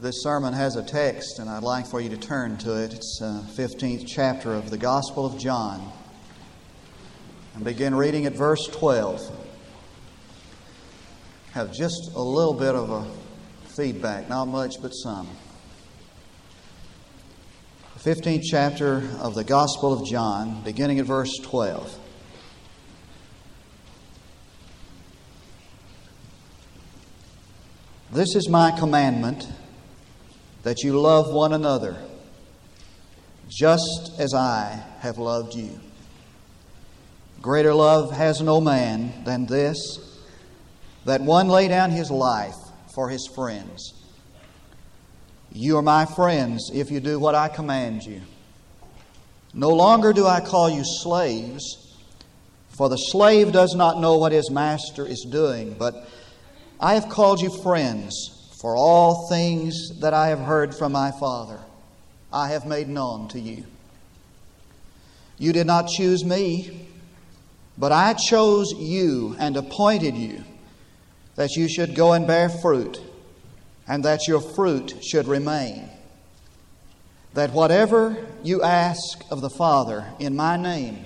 This sermon has a text, and I'd like for you to turn to it. It's uh, 15th chapter of the Gospel of John. And begin reading at verse 12. Have just a little bit of a feedback, not much, but some. 15th chapter of the Gospel of John, beginning at verse 12. This is my commandment that you love one another just as I have loved you. Greater love has no man than this that one lay down his life for his friends. You are my friends if you do what I command you. No longer do I call you slaves, for the slave does not know what his master is doing, but I have called you friends. For all things that I have heard from my Father, I have made known to you. You did not choose me, but I chose you and appointed you that you should go and bear fruit, and that your fruit should remain. That whatever you ask of the Father in my name,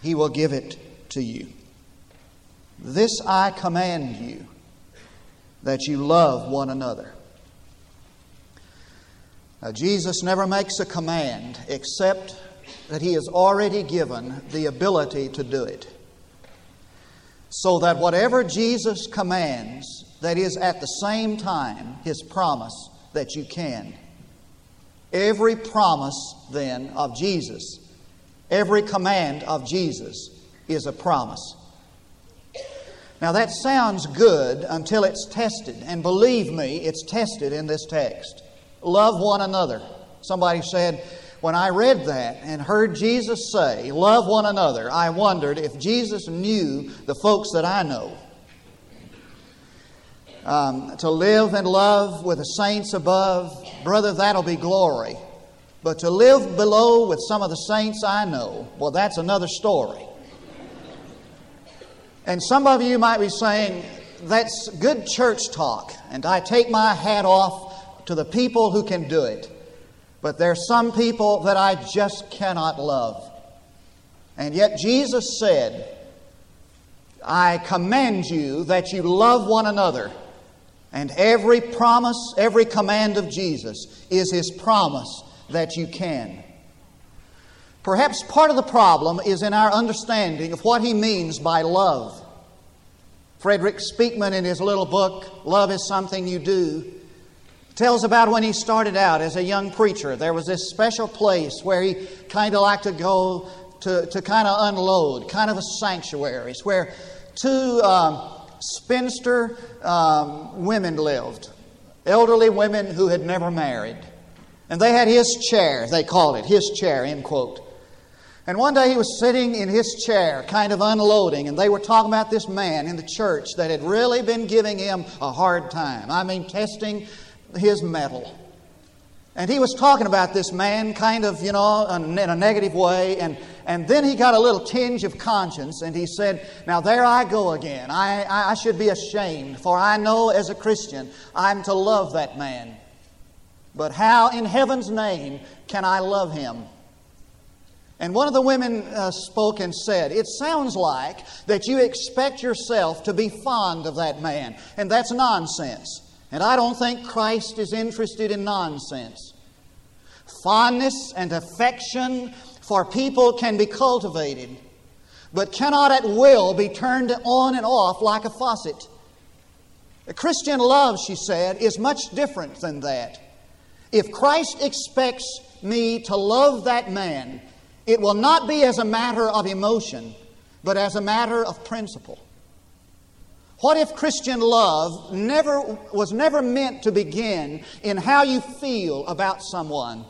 he will give it to you. This I command you that you love one another. Now, Jesus never makes a command except that He has already given the ability to do it. So that whatever Jesus commands, that is at the same time His promise that you can. Every promise, then, of Jesus, every command of Jesus is a promise. Now, that sounds good until it's tested. And believe me, it's tested in this text. Love one another. Somebody said, when I read that and heard Jesus say, Love one another, I wondered if Jesus knew the folks that I know. Um, to live and love with the saints above, brother, that'll be glory. But to live below with some of the saints I know, well, that's another story. And some of you might be saying, that's good church talk, and I take my hat off to the people who can do it. But there are some people that I just cannot love. And yet Jesus said, I command you that you love one another. And every promise, every command of Jesus is his promise that you can. Perhaps part of the problem is in our understanding of what he means by love. Frederick Speakman, in his little book, Love is Something You Do, tells about when he started out as a young preacher. There was this special place where he kind of liked to go to, to kind of unload, kind of a sanctuary. Where two um, spinster um, women lived, elderly women who had never married. And they had his chair, they called it, his chair, end quote. And one day he was sitting in his chair, kind of unloading, and they were talking about this man in the church that had really been giving him a hard time. I mean, testing his mettle. And he was talking about this man kind of, you know, in a negative way. And, and then he got a little tinge of conscience and he said, Now there I go again. I, I should be ashamed, for I know as a Christian I'm to love that man. But how in heaven's name can I love him? And one of the women uh, spoke and said, It sounds like that you expect yourself to be fond of that man. And that's nonsense. And I don't think Christ is interested in nonsense. Fondness and affection for people can be cultivated, but cannot at will be turned on and off like a faucet. A Christian love, she said, is much different than that. If Christ expects me to love that man, it will not be as a matter of emotion, but as a matter of principle. What if Christian love never, was never meant to begin in how you feel about someone?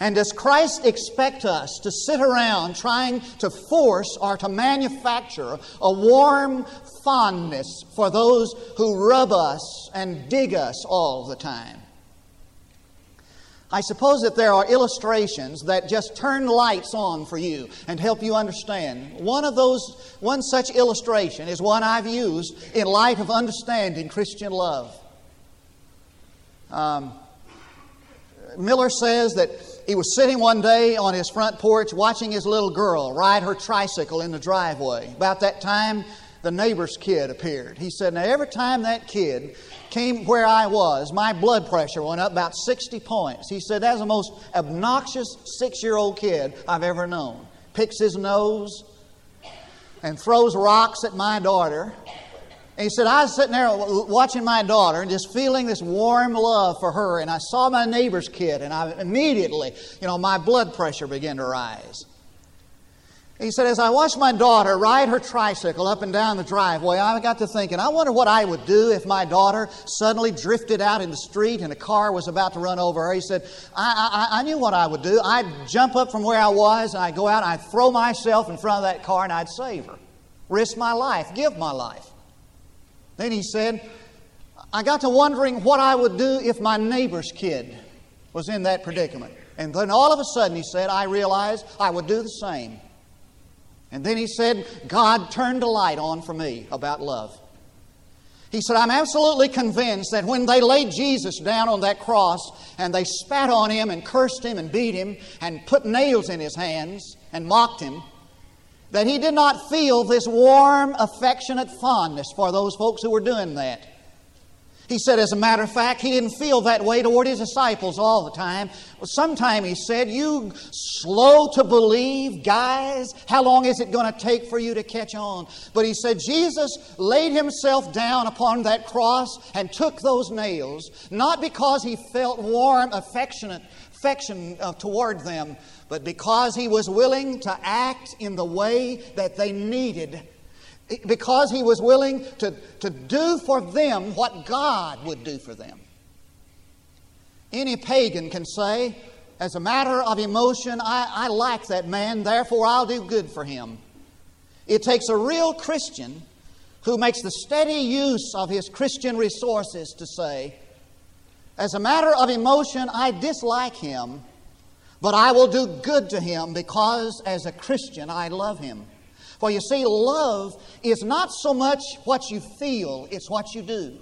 And does Christ expect us to sit around trying to force or to manufacture a warm fondness for those who rub us and dig us all the time? I suppose that there are illustrations that just turn lights on for you and help you understand. One of those, one such illustration is one I've used in light of understanding Christian love. Um, Miller says that he was sitting one day on his front porch watching his little girl ride her tricycle in the driveway. About that time, the neighbor's kid appeared. He said, Now, every time that kid came where I was, my blood pressure went up about 60 points. He said, That's the most obnoxious six year old kid I've ever known. Picks his nose and throws rocks at my daughter. And he said, I was sitting there watching my daughter and just feeling this warm love for her. And I saw my neighbor's kid, and I immediately, you know, my blood pressure began to rise. He said, as I watched my daughter ride her tricycle up and down the driveway, I got to thinking, I wonder what I would do if my daughter suddenly drifted out in the street and a car was about to run over her. He said, I, I, I knew what I would do. I'd jump up from where I was, and I'd go out, and I'd throw myself in front of that car, and I'd save her. Risk my life, give my life. Then he said, I got to wondering what I would do if my neighbor's kid was in that predicament. And then all of a sudden, he said, I realized I would do the same. And then he said, God turned a light on for me about love. He said, I'm absolutely convinced that when they laid Jesus down on that cross and they spat on him and cursed him and beat him and put nails in his hands and mocked him, that he did not feel this warm, affectionate fondness for those folks who were doing that. He said, as a matter of fact, he didn't feel that way toward his disciples all the time. Sometime he said, You slow to believe, guys, how long is it going to take for you to catch on? But he said, Jesus laid himself down upon that cross and took those nails, not because he felt warm, affectionate affection uh, toward them, but because he was willing to act in the way that they needed because he was willing to, to do for them what God would do for them. Any pagan can say, as a matter of emotion, I, I like that man, therefore I'll do good for him. It takes a real Christian who makes the steady use of his Christian resources to say, as a matter of emotion, I dislike him, but I will do good to him because as a Christian I love him. For you see, love is not so much what you feel, it's what you do.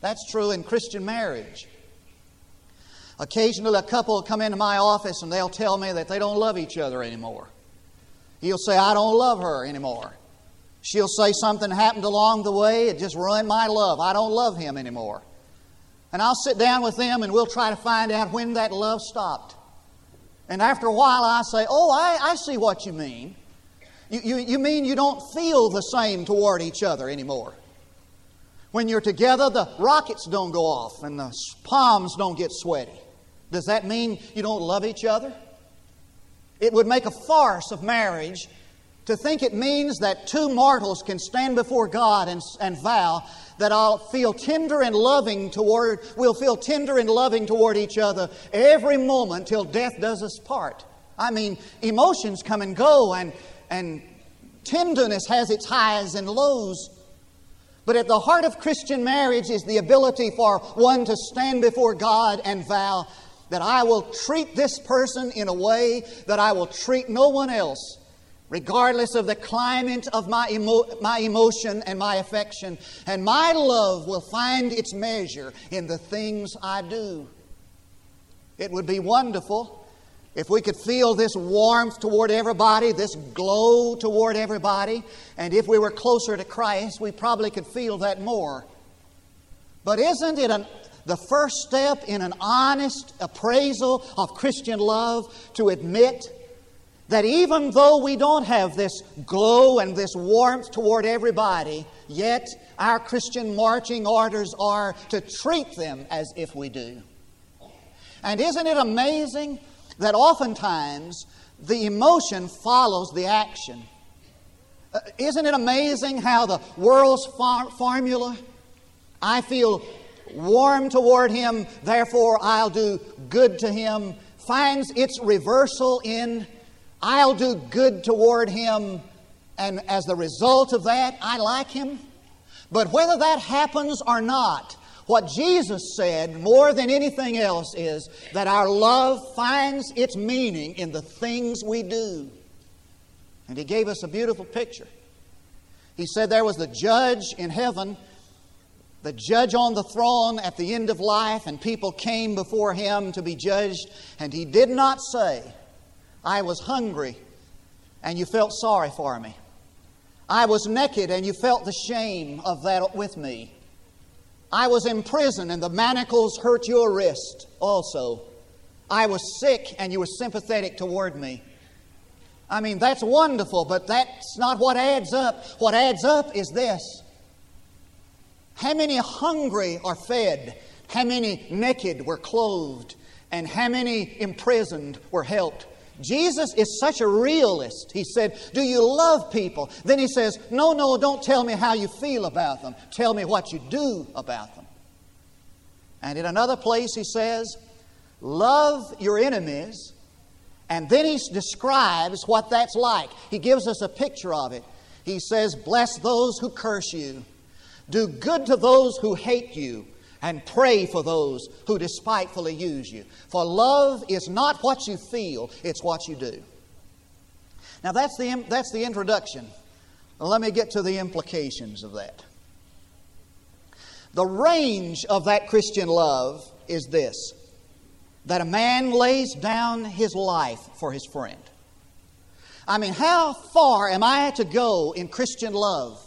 That's true in Christian marriage. Occasionally, a couple will come into my office and they'll tell me that they don't love each other anymore. He'll say, I don't love her anymore. She'll say something happened along the way, it just ruined my love. I don't love him anymore. And I'll sit down with them and we'll try to find out when that love stopped. And after a while, I say, Oh, I, I see what you mean. You, you, you mean you don't feel the same toward each other anymore? When you're together, the rockets don't go off and the palms don't get sweaty. Does that mean you don't love each other? It would make a farce of marriage to think it means that two mortals can stand before God and, and vow that I'll feel tender and loving toward, we'll feel tender and loving toward each other every moment till death does us part. I mean, emotions come and go, and and tenderness has its highs and lows. But at the heart of Christian marriage is the ability for one to stand before God and vow that I will treat this person in a way that I will treat no one else, regardless of the climate of my, emo- my emotion and my affection. And my love will find its measure in the things I do. It would be wonderful if we could feel this warmth toward everybody, this glow toward everybody, and if we were closer to Christ, we probably could feel that more. But isn't it an, the first step in an honest appraisal of Christian love to admit that even though we don't have this glow and this warmth toward everybody, yet our Christian marching orders are to treat them as if we do? And isn't it amazing that oftentimes the emotion follows the action. Uh, isn't it amazing how the world's far- formula, I feel warm toward him, therefore I'll do good to him, finds its reversal in I'll do good toward him, and as the result of that, I like him? But whether that happens or not, what Jesus said more than anything else is that our love finds its meaning in the things we do. And He gave us a beautiful picture. He said there was the judge in heaven the judge on the throne at the end of life, and people came before him to be judged, and he did not say, I was hungry and you felt sorry for me. I was naked and you felt the shame of that with me. I was in prison and the manacles hurt your wrist also. I was sick and you were sympathetic toward me. I mean, that's wonderful, but that's not what adds up. What adds up is this how many hungry are fed? How many naked were clothed? And how many imprisoned were helped? Jesus is such a realist. He said, Do you love people? Then he says, No, no, don't tell me how you feel about them. Tell me what you do about them. And in another place, he says, Love your enemies. And then he describes what that's like. He gives us a picture of it. He says, Bless those who curse you. Do good to those who hate you, and pray for those who despitefully use you. For love is not what you feel, it's what you do. Now, that's the, that's the introduction. let me get to the implications of that. The range of that Christian love is this that a man lays down his life for his friend. I mean, how far am I to go in Christian love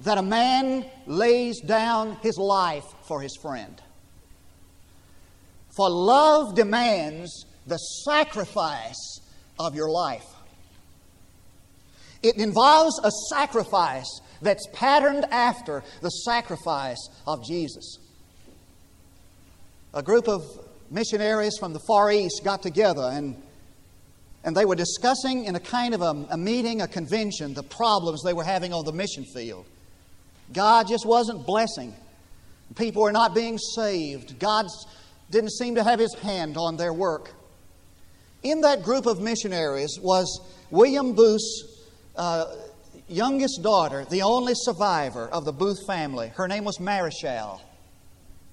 that a man lays down his life for his friend. For love demands the sacrifice of your life. It involves a sacrifice that's patterned after the sacrifice of Jesus. A group of missionaries from the Far East got together and, and they were discussing in a kind of a, a meeting, a convention, the problems they were having on the mission field. God just wasn't blessing. People were not being saved. God didn't seem to have his hand on their work. In that group of missionaries was William Booth's uh, youngest daughter, the only survivor of the Booth family. Her name was Maréchale.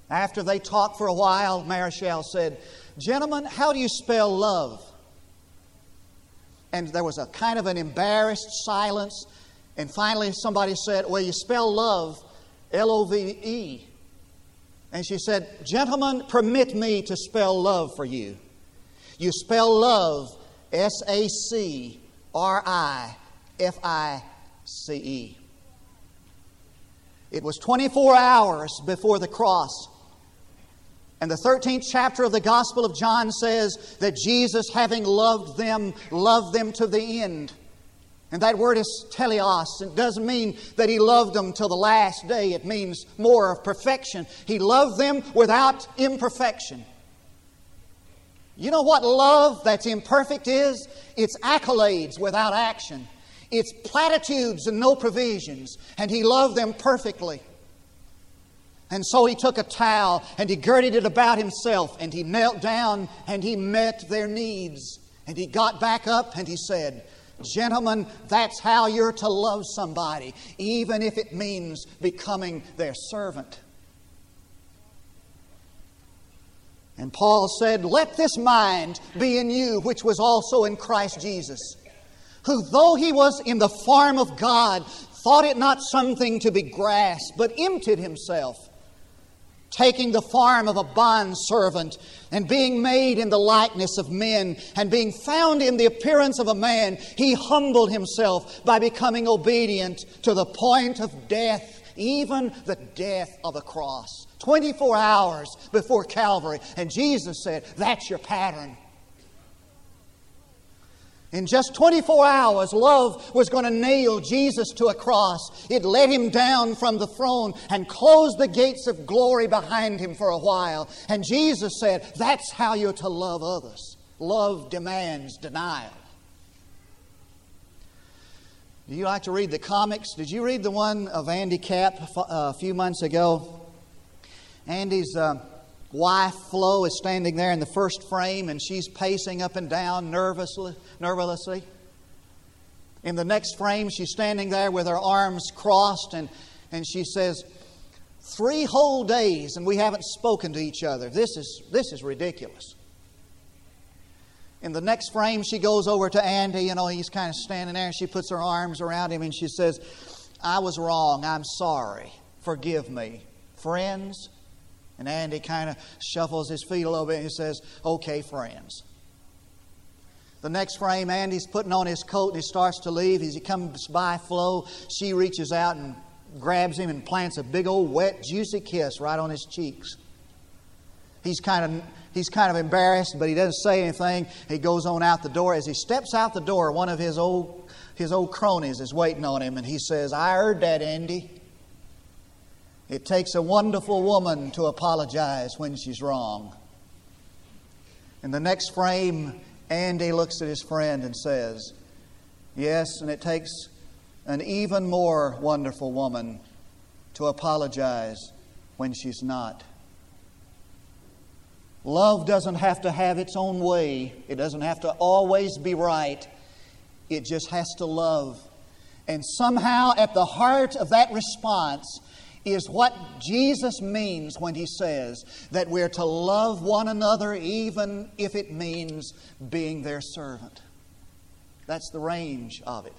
After they talked for a while, Maréchale said, Gentlemen, how do you spell love? And there was a kind of an embarrassed silence. And finally, somebody said, Well, you spell love L O V E. And she said, Gentlemen, permit me to spell love for you. You spell love S A C R I F I C E. It was 24 hours before the cross. And the 13th chapter of the Gospel of John says that Jesus, having loved them, loved them to the end. And that word is teleos. It doesn't mean that he loved them till the last day. It means more of perfection. He loved them without imperfection. You know what love that's imperfect is? It's accolades without action. It's platitudes and no provisions. And he loved them perfectly. And so he took a towel and he girded it about himself and he knelt down and he met their needs. And he got back up and he said, Gentlemen, that's how you're to love somebody, even if it means becoming their servant. And Paul said, Let this mind be in you, which was also in Christ Jesus, who, though he was in the form of God, thought it not something to be grasped, but emptied himself taking the form of a bondservant and being made in the likeness of men and being found in the appearance of a man, he humbled himself by becoming obedient to the point of death, even the death of the cross. 24 hours before Calvary. And Jesus said, That's your pattern. In just 24 hours, love was going to nail Jesus to a cross. It let him down from the throne and closed the gates of glory behind him for a while. And Jesus said, That's how you're to love others. Love demands denial. Do you like to read the comics? Did you read the one of Andy Capp uh, a few months ago? Andy's. Uh, wife Flo is standing there in the first frame and she's pacing up and down nervously, nervously. In the next frame, she's standing there with her arms crossed and, and she says, Three whole days and we haven't spoken to each other. This is, this is ridiculous. In the next frame, she goes over to Andy. You know, he's kind of standing there and she puts her arms around him and she says, I was wrong. I'm sorry. forgive me. Friends? And Andy kind of shuffles his feet a little bit and he says, Okay, friends. The next frame, Andy's putting on his coat and he starts to leave. As he comes by Flo, she reaches out and grabs him and plants a big old wet, juicy kiss right on his cheeks. He's kind of he's kind of embarrassed, but he doesn't say anything. He goes on out the door. As he steps out the door, one of his old his old cronies is waiting on him, and he says, "I heard that, Andy. It takes a wonderful woman to apologize when she's wrong." In the next frame, Andy looks at his friend and says, Yes, and it takes an even more wonderful woman to apologize when she's not. Love doesn't have to have its own way, it doesn't have to always be right. It just has to love. And somehow, at the heart of that response, is what Jesus means when he says that we're to love one another even if it means being their servant. That's the range of it.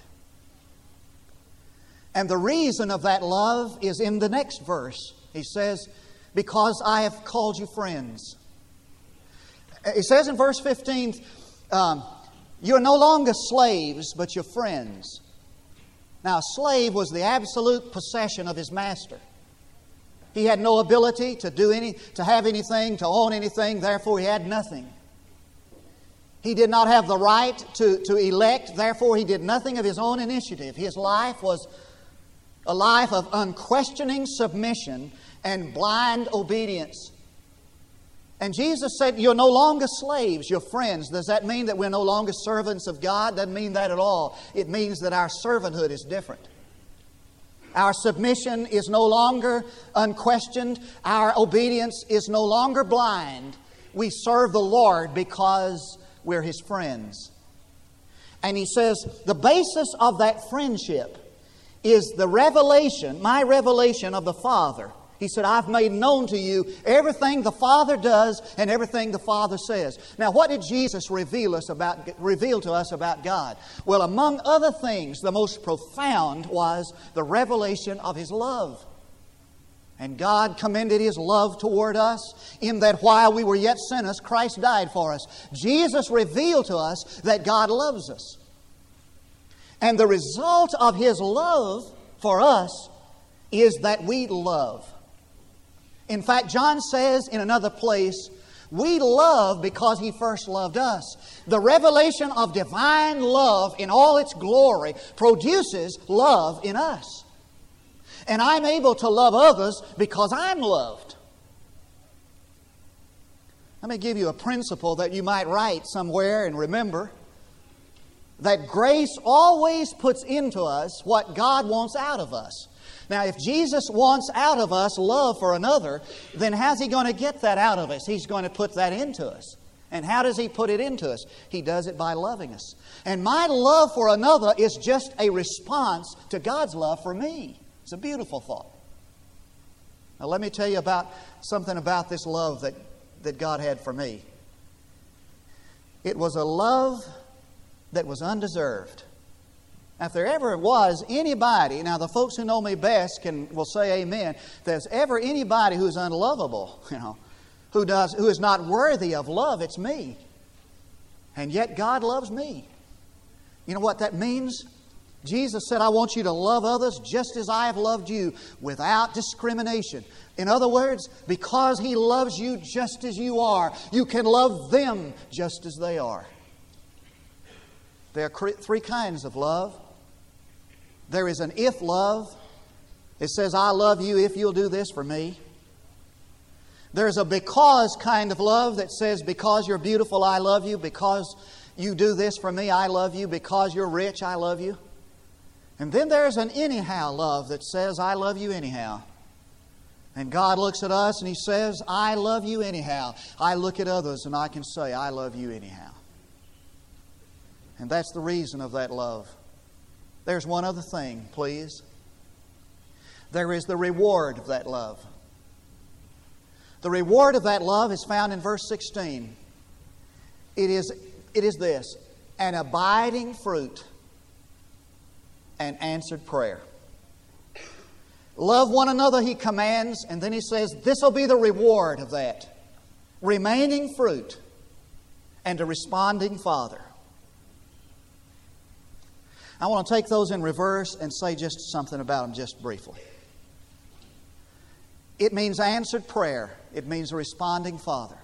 And the reason of that love is in the next verse. He says, Because I have called you friends. He says in verse 15, um, You're no longer slaves, but you're friends. Now, a slave was the absolute possession of his master. He had no ability to do any, to have anything, to own anything, therefore he had nothing. He did not have the right to, to elect, therefore he did nothing of his own initiative. His life was a life of unquestioning submission and blind obedience. And Jesus said, You're no longer slaves, you're friends. Does that mean that we're no longer servants of God? Doesn't mean that at all. It means that our servanthood is different. Our submission is no longer unquestioned. Our obedience is no longer blind. We serve the Lord because we're His friends. And He says the basis of that friendship is the revelation, my revelation of the Father. He said, I've made known to you everything the Father does and everything the Father says. Now, what did Jesus reveal, us about, reveal to us about God? Well, among other things, the most profound was the revelation of His love. And God commended His love toward us in that while we were yet sinners, Christ died for us. Jesus revealed to us that God loves us. And the result of His love for us is that we love. In fact, John says in another place, we love because he first loved us. The revelation of divine love in all its glory produces love in us. And I'm able to love others because I'm loved. Let me give you a principle that you might write somewhere and remember that grace always puts into us what God wants out of us. Now, if Jesus wants out of us love for another, then how's He going to get that out of us? He's going to put that into us. And how does He put it into us? He does it by loving us. And my love for another is just a response to God's love for me. It's a beautiful thought. Now, let me tell you about something about this love that, that God had for me. It was a love that was undeserved. If there ever was anybody, now the folks who know me best can will say amen, if there's ever anybody who's unlovable, you know, who does who is not worthy of love, it's me. And yet God loves me. You know what that means? Jesus said, I want you to love others just as I have loved you without discrimination. In other words, because He loves you just as you are, you can love them just as they are. There are three kinds of love there is an if love. It says, I love you if you'll do this for me. There's a because kind of love that says, Because you're beautiful, I love you. Because you do this for me, I love you. Because you're rich, I love you. And then there's an anyhow love that says, I love you anyhow. And God looks at us and He says, I love you anyhow. I look at others and I can say, I love you anyhow. And that's the reason of that love. There's one other thing, please. There is the reward of that love. The reward of that love is found in verse 16. It is, it is this an abiding fruit and answered prayer. Love one another, he commands, and then he says, This will be the reward of that remaining fruit and a responding Father. I want to take those in reverse and say just something about them just briefly. It means answered prayer, it means a responding Father.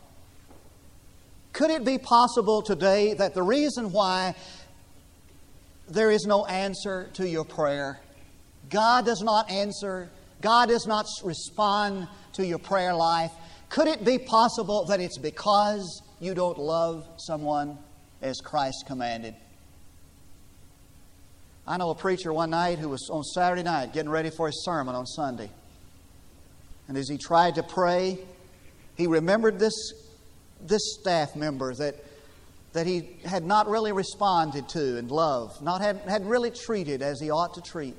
Could it be possible today that the reason why there is no answer to your prayer, God does not answer, God does not respond to your prayer life, could it be possible that it's because you don't love someone as Christ commanded? I know a preacher one night who was on Saturday night getting ready for his sermon on Sunday. And as he tried to pray, he remembered this, this staff member that, that he had not really responded to and loved, not had, had really treated as he ought to treat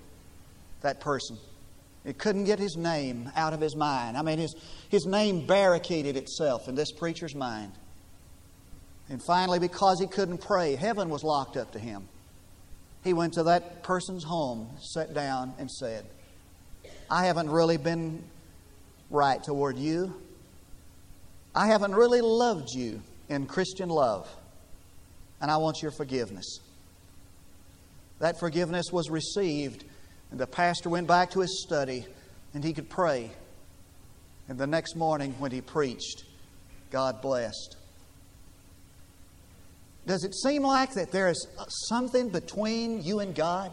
that person. He couldn't get his name out of his mind. I mean, his, his name barricaded itself in this preacher's mind. And finally, because he couldn't pray, heaven was locked up to him. He went to that person's home, sat down, and said, I haven't really been right toward you. I haven't really loved you in Christian love, and I want your forgiveness. That forgiveness was received and the pastor went back to his study and he could pray. And the next morning, when he preached, God blessed. Does it seem like that there is something between you and God?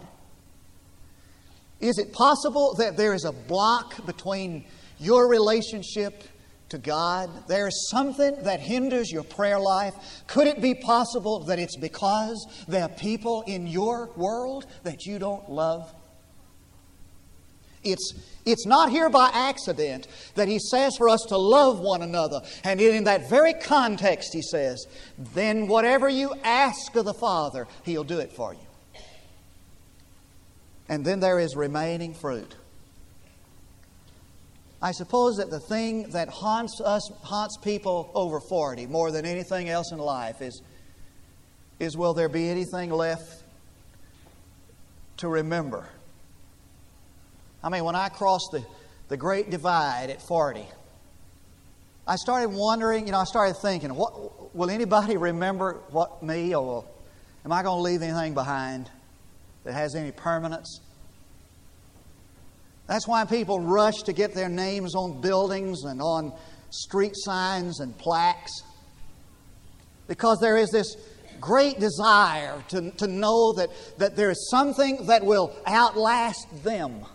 Is it possible that there is a block between your relationship to God? There is something that hinders your prayer life? Could it be possible that it's because there are people in your world that you don't love? It's, it's not here by accident that he says for us to love one another. And in that very context, he says, then whatever you ask of the Father, he'll do it for you. And then there is remaining fruit. I suppose that the thing that haunts us, haunts people over 40 more than anything else in life is, is will there be anything left to remember? I mean, when I crossed the, the Great Divide at 40, I started wondering, you know, I started thinking, what, will anybody remember what me, or am I going to leave anything behind that has any permanence? That's why people rush to get their names on buildings and on street signs and plaques. Because there is this great desire to, to know that, that there is something that will outlast them.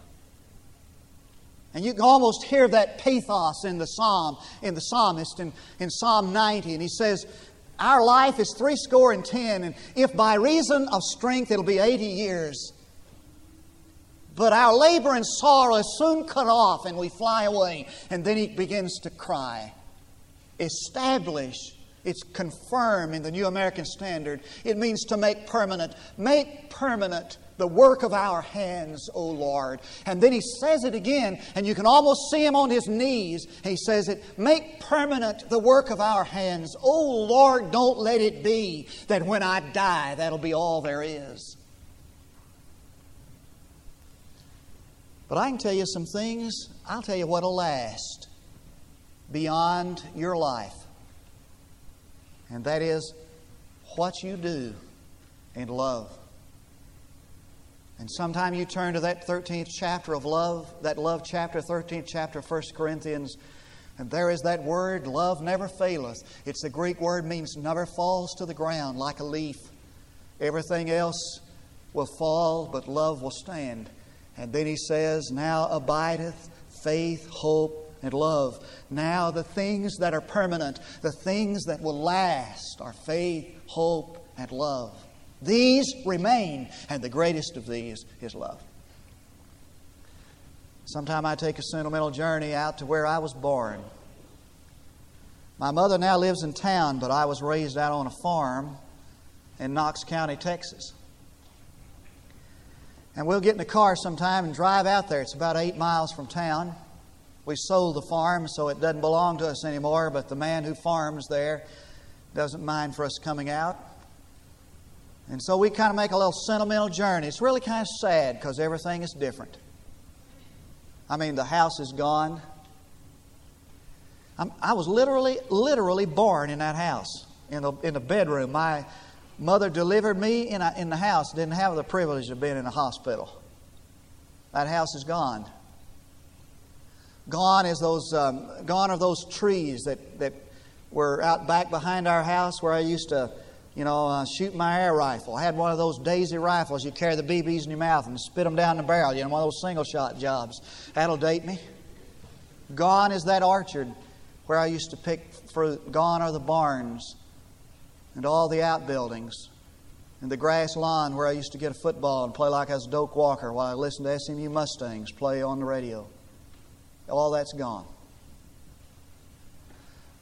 And you can almost hear that pathos in the psalm, in the psalmist in, in Psalm 90. And he says, Our life is three score and ten, and if by reason of strength it'll be 80 years. But our labor and sorrow is soon cut off, and we fly away. And then he begins to cry. Establish it's confirm in the New American Standard. It means to make permanent. Make permanent the work of our hands, O Lord. And then he says it again, and you can almost see him on his knees. He says it, Make permanent the work of our hands. O Lord, don't let it be that when I die, that'll be all there is. But I can tell you some things, I'll tell you what'll last beyond your life. And that is what you do in love. And sometime you turn to that 13th chapter of love, that love chapter, 13th chapter of 1 Corinthians, and there is that word, love never faileth. It's the Greek word means never falls to the ground like a leaf. Everything else will fall, but love will stand. And then he says, Now abideth faith, hope, and love. Now the things that are permanent, the things that will last are faith, hope, and love. These remain, and the greatest of these is love. Sometime I take a sentimental journey out to where I was born. My mother now lives in town, but I was raised out on a farm in Knox County, Texas. And we'll get in a car sometime and drive out there. It's about eight miles from town. We sold the farm, so it doesn't belong to us anymore, but the man who farms there doesn't mind for us coming out. And so we kind of make a little sentimental journey. It's really kind of sad because everything is different. I mean, the house is gone. I'm, i was literally, literally born in that house, in the, in the bedroom. My mother delivered me in, a, in the house, didn't have the privilege of being in a hospital. That house is gone. Gone is those, um, gone are those trees that, that were out back behind our house where I used to, you know, uh, shoot my air rifle. I had one of those daisy rifles. You carry the BBs in your mouth and spit them down the barrel. You know, one of those single shot jobs. That'll date me. Gone is that orchard where I used to pick fruit. Gone are the barns and all the outbuildings and the grass lawn where I used to get a football and play like I was Doak Walker while I listened to SMU Mustangs play on the radio. All that's gone.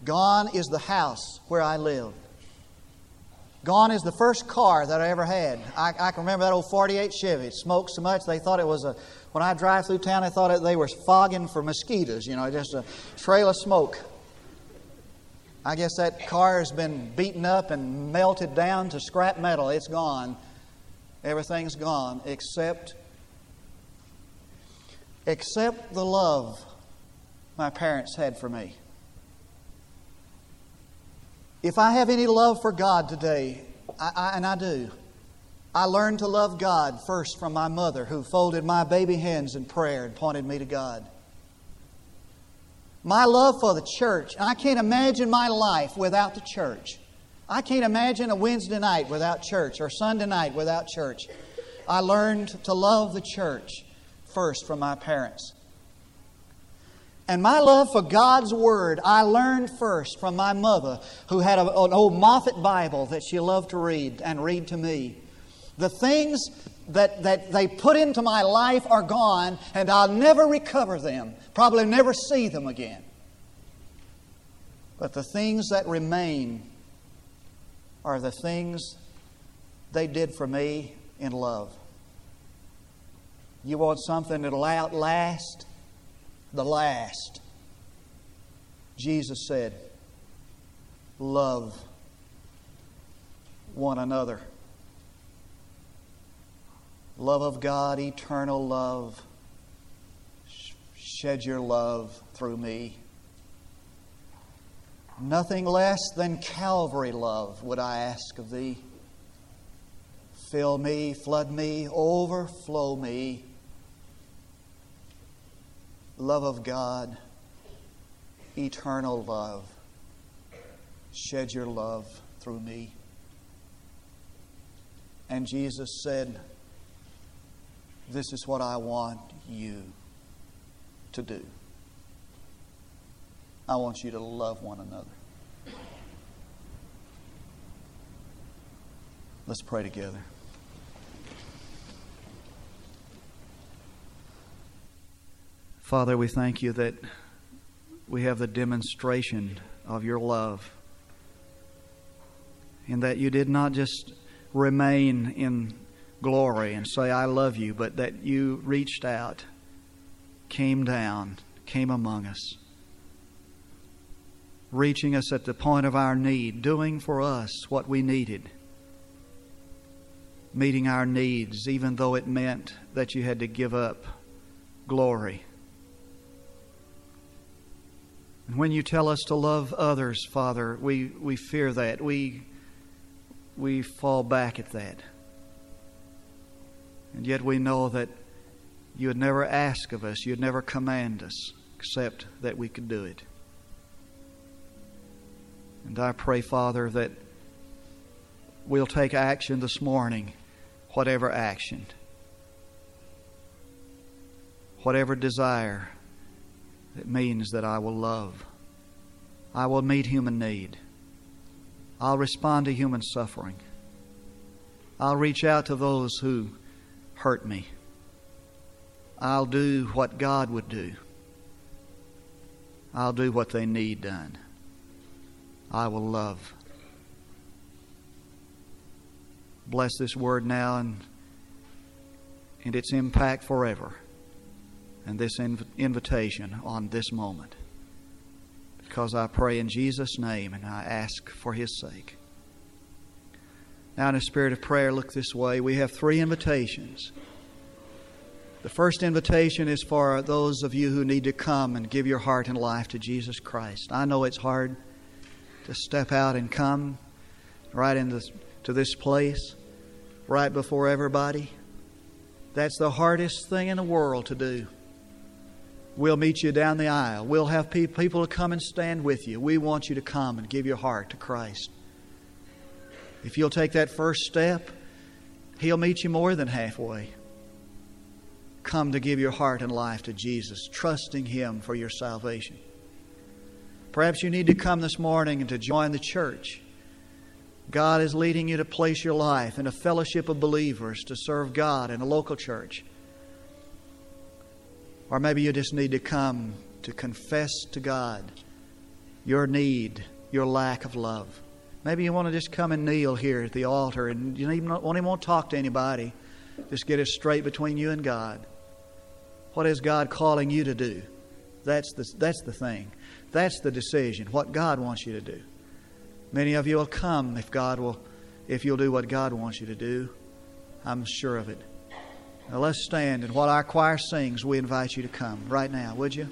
Gone is the house where I lived. Gone is the first car that I ever had. I, I, can remember that old 48 Chevy. It smoked so much they thought it was a, when I drive through town, they thought it, they were fogging for mosquitoes, you know, just a trail of smoke. I guess that car has been beaten up and melted down to scrap metal. It's gone. Everything's gone except except the love my parents had for me. If I have any love for God today, I, I, and I do, I learned to love God first from my mother, who folded my baby hands in prayer and pointed me to God. My love for the church, I can't imagine my life without the church. I can't imagine a Wednesday night without church or Sunday night without church. I learned to love the church first from my parents. And my love for God's Word, I learned first from my mother, who had a, an old Moffatt Bible that she loved to read and read to me. The things that, that they put into my life are gone, and I'll never recover them, probably never see them again. But the things that remain are the things they did for me in love. You want something that'll outlast? The last. Jesus said, Love one another. Love of God, eternal love. Shed your love through me. Nothing less than Calvary love would I ask of thee. Fill me, flood me, overflow me love of God, eternal love. Shed your love through me. And Jesus said, This is what I want you to do. I want you to love one another. Let's pray together. Father, we thank you that we have the demonstration of your love. And that you did not just remain in glory and say, I love you, but that you reached out, came down, came among us, reaching us at the point of our need, doing for us what we needed, meeting our needs, even though it meant that you had to give up glory and when you tell us to love others, Father, we, we fear that. We, we fall back at that. And yet we know that you would never ask of us, you'd never command us, except that we could do it. And I pray, Father, that we'll take action this morning, whatever action, whatever desire it means that I will love. I will meet human need. I'll respond to human suffering. I'll reach out to those who hurt me. I'll do what God would do. I'll do what they need done. I will love. Bless this word now and, and its impact forever and this inv- invitation on this moment. Because I pray in Jesus' name and I ask for His sake. Now, in a spirit of prayer, look this way. We have three invitations. The first invitation is for those of you who need to come and give your heart and life to Jesus Christ. I know it's hard to step out and come right into to this place, right before everybody. That's the hardest thing in the world to do. We'll meet you down the aisle. We'll have people to come and stand with you. We want you to come and give your heart to Christ. If you'll take that first step, He'll meet you more than halfway. Come to give your heart and life to Jesus, trusting Him for your salvation. Perhaps you need to come this morning and to join the church. God is leading you to place your life in a fellowship of believers to serve God in a local church. Or maybe you just need to come to confess to God your need, your lack of love. Maybe you want to just come and kneel here at the altar and you don't even want to talk to anybody. Just get it straight between you and God. What is God calling you to do? That's the, that's the thing. That's the decision, what God wants you to do. Many of you will come if God will, if you'll do what God wants you to do. I'm sure of it. Now let's stand, and while our choir sings, we invite you to come right now, would you?